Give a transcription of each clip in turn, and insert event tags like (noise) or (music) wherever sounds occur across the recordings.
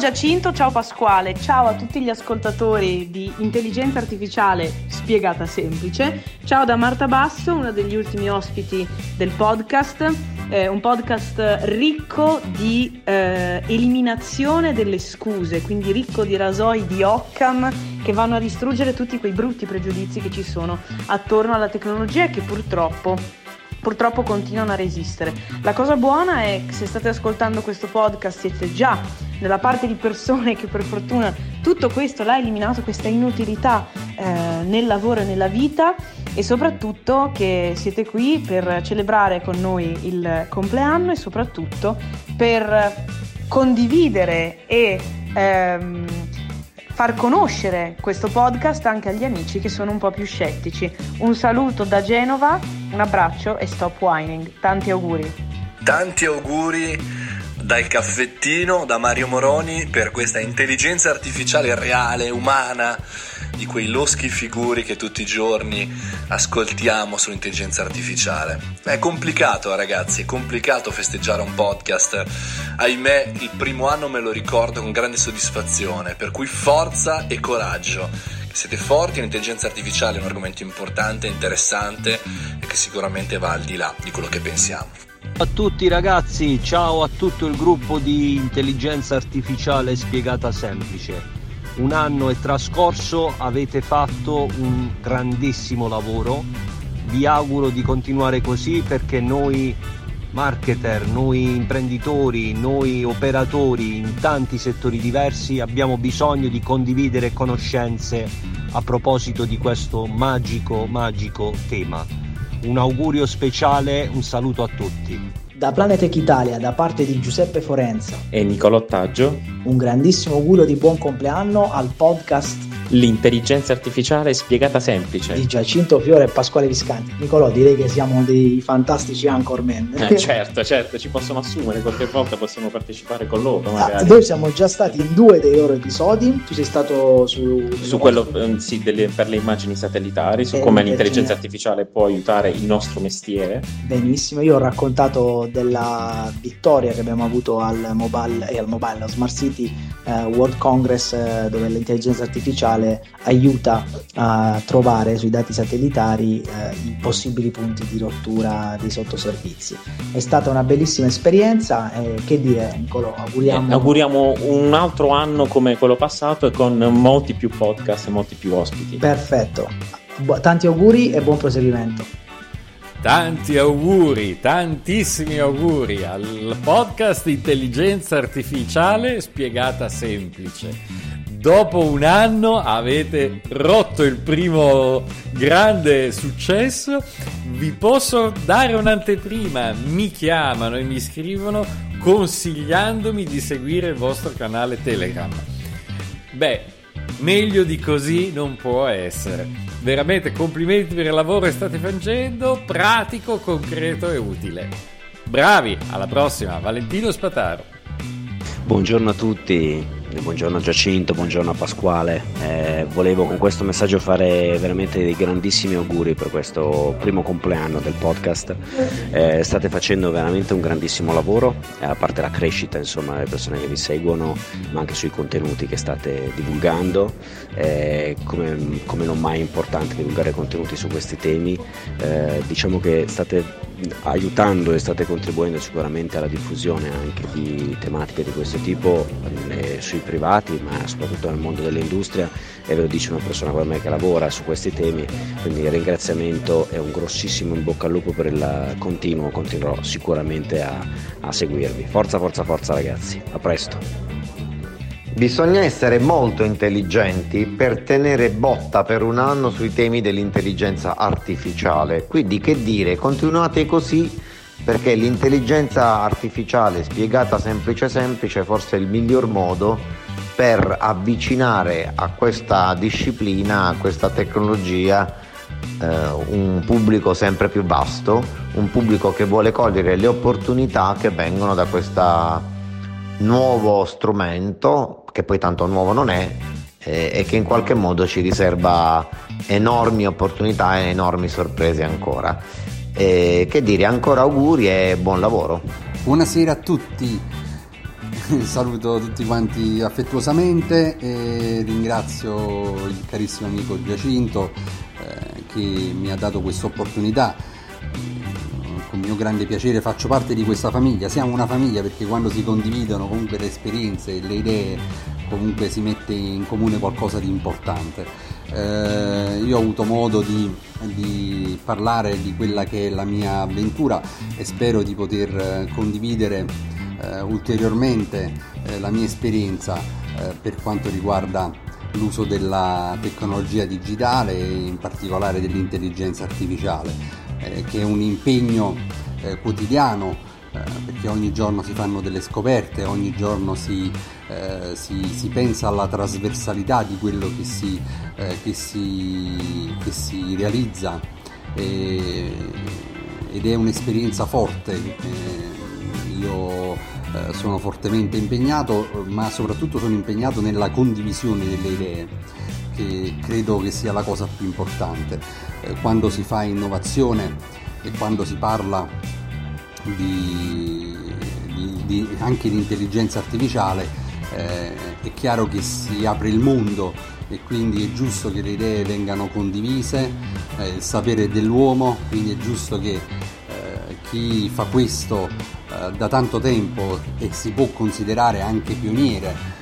Giacinto, ciao Pasquale, ciao a tutti gli ascoltatori di Intelligenza Artificiale Spiegata Semplice, ciao da Marta Basso, una degli ultimi ospiti del podcast, eh, un podcast ricco di eh, eliminazione delle scuse, quindi ricco di rasoi di Occam che vanno a distruggere tutti quei brutti pregiudizi che ci sono attorno alla tecnologia e che purtroppo purtroppo continuano a resistere. La cosa buona è che se state ascoltando questo podcast siete già nella parte di persone che per fortuna tutto questo l'ha eliminato, questa inutilità eh, nel lavoro e nella vita e soprattutto che siete qui per celebrare con noi il compleanno e soprattutto per condividere e ehm, far conoscere questo podcast anche agli amici che sono un po' più scettici. Un saluto da Genova, un abbraccio e stop whining. Tanti auguri. Tanti auguri dal caffettino da Mario Moroni per questa intelligenza artificiale reale, umana di quei loschi figuri che tutti i giorni ascoltiamo sull'intelligenza artificiale. È complicato ragazzi, è complicato festeggiare un podcast. Ahimè, il primo anno me lo ricordo con grande soddisfazione, per cui forza e coraggio. Siete forti, l'intelligenza artificiale è un argomento importante, interessante e che sicuramente va al di là di quello che pensiamo. Ciao a tutti ragazzi, ciao a tutto il gruppo di intelligenza artificiale spiegata semplice un anno è trascorso, avete fatto un grandissimo lavoro, vi auguro di continuare così perché noi marketer, noi imprenditori, noi operatori in tanti settori diversi abbiamo bisogno di condividere conoscenze a proposito di questo magico, magico tema. Un augurio speciale, un saluto a tutti. Da Planetech Italia, da parte di Giuseppe Forenza e Nicolottaggio, un grandissimo auguro di buon compleanno al podcast L'intelligenza artificiale spiegata semplice di Giacinto Fiore e Pasquale Viscanti. Nicolò, direi che siamo dei fantastici anchorman. Eh, (laughs) certo, certo, ci possono assumere, qualche volta possiamo partecipare con loro. Ah, noi siamo già stati in due dei loro episodi. Tu sei stato su. Su quello ehm, sì, delle, per le immagini satellitari, su come l'intelligenza artificiale può aiutare il nostro mestiere. Benissimo, io ho raccontato della vittoria che abbiamo avuto al mobile e al mobile, Smart City eh, World Congress, eh, dove l'intelligenza artificiale aiuta a trovare sui dati satellitari eh, i possibili punti di rottura dei sottoservizi. È stata una bellissima esperienza e che dire, Nicolo, auguriamo... Eh, auguriamo un altro anno come quello passato e con molti più podcast e molti più ospiti. Perfetto, Bu- tanti auguri e buon proseguimento. Tanti auguri, tantissimi auguri al podcast Intelligenza Artificiale spiegata semplice dopo un anno avete rotto il primo grande successo. Vi posso dare un'anteprima. Mi chiamano e mi scrivono consigliandomi di seguire il vostro canale Telegram. Beh, meglio di così non può essere. Veramente complimenti per il lavoro che state facendo, pratico, concreto e utile. Bravi, alla prossima, Valentino Spataro. Buongiorno a tutti, Buongiorno Giacinto, buongiorno Pasquale. Eh, volevo con questo messaggio fare veramente dei grandissimi auguri per questo primo compleanno del podcast. Eh, state facendo veramente un grandissimo lavoro, eh, a parte la crescita insomma delle persone che vi seguono, ma anche sui contenuti che state divulgando. Eh, come, come, non mai è importante divulgare contenuti su questi temi. Eh, diciamo che state aiutando e state contribuendo sicuramente alla diffusione anche di tematiche di questo tipo eh, sui privati ma soprattutto nel mondo dell'industria e ve lo dice una persona come me che lavora su questi temi. Quindi il ringraziamento è un grossissimo in bocca al lupo per il continuo continuerò sicuramente a, a seguirvi. Forza forza forza ragazzi. A presto Bisogna essere molto intelligenti per tenere botta per un anno sui temi dell'intelligenza artificiale. Quindi che dire, continuate così perché l'intelligenza artificiale spiegata semplice semplice forse è il miglior modo per avvicinare a questa disciplina, a questa tecnologia eh, un pubblico sempre più vasto, un pubblico che vuole cogliere le opportunità che vengono da questo nuovo strumento che poi tanto nuovo non è, eh, e che in qualche modo ci riserva enormi opportunità e enormi sorprese ancora. E che dire, ancora auguri e buon lavoro. Buonasera a tutti. (laughs) saluto tutti quanti affettuosamente e ringrazio il carissimo amico Giacinto eh, che mi ha dato questa opportunità. Mio grande piacere faccio parte di questa famiglia, siamo una famiglia perché quando si condividono comunque le esperienze e le idee comunque si mette in comune qualcosa di importante. Eh, io ho avuto modo di, di, parlare di quella che è la mia avventura e spero di poter eh, condividere eh, ulteriormente eh, la mia esperienza eh, per quanto riguarda l'uso della tecnologia digitale e in particolare dell'intelligenza artificiale, eh, che è un impegno quotidiano perché ogni giorno si fanno delle scoperte, ogni giorno si eh, si, si, pensa alla trasversalità di quello che si, eh, che si, che realizza e, ed è un'esperienza forte. Eh, io eh, sono fortemente impegnato, ma soprattutto sono impegnato nella condivisione delle idee, che credo che sia la cosa più importante. Eh, quando si fa innovazione e quando si parla di, di, di, anche di intelligenza artificiale, eh, è chiaro che si apre il mondo e quindi è giusto che le idee vengano condivise, eh, il sapere dell'uomo, quindi è giusto che eh, chi fa questo eh, da tanto tempo e si può considerare anche pioniere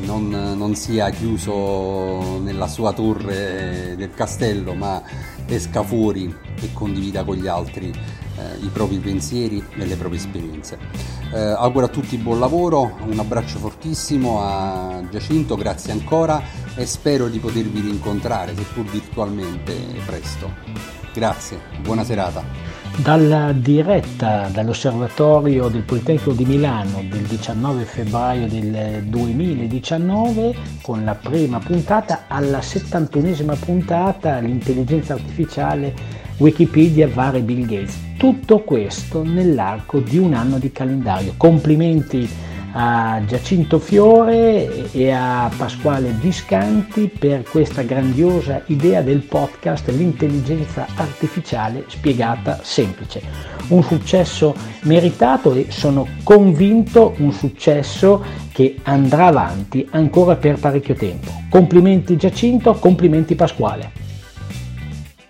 non, non, sia chiuso nella sua torre del castello ma esca fuori e condivida con gli altri eh, i propri pensieri e le proprie esperienze. Eh, auguro a tutti buon lavoro, un abbraccio fortissimo a Giacinto, grazie ancora e spero di potervi rincontrare, seppur virtualmente, presto. Grazie, buona serata. Dalla diretta dall'osservatorio del Politecnico di Milano del 19 febbraio del 2019 con la prima puntata alla 71esima puntata l'intelligenza artificiale Wikipedia vari Bill Gates. Tutto questo nell'arco di un anno di calendario. Complimenti a Giacinto Fiore e a Pasquale Viscanti per questa grandiosa idea del podcast L'intelligenza artificiale spiegata semplice. Un successo meritato e sono convinto un successo che andrà avanti ancora per parecchio tempo. Complimenti Giacinto, complimenti Pasquale.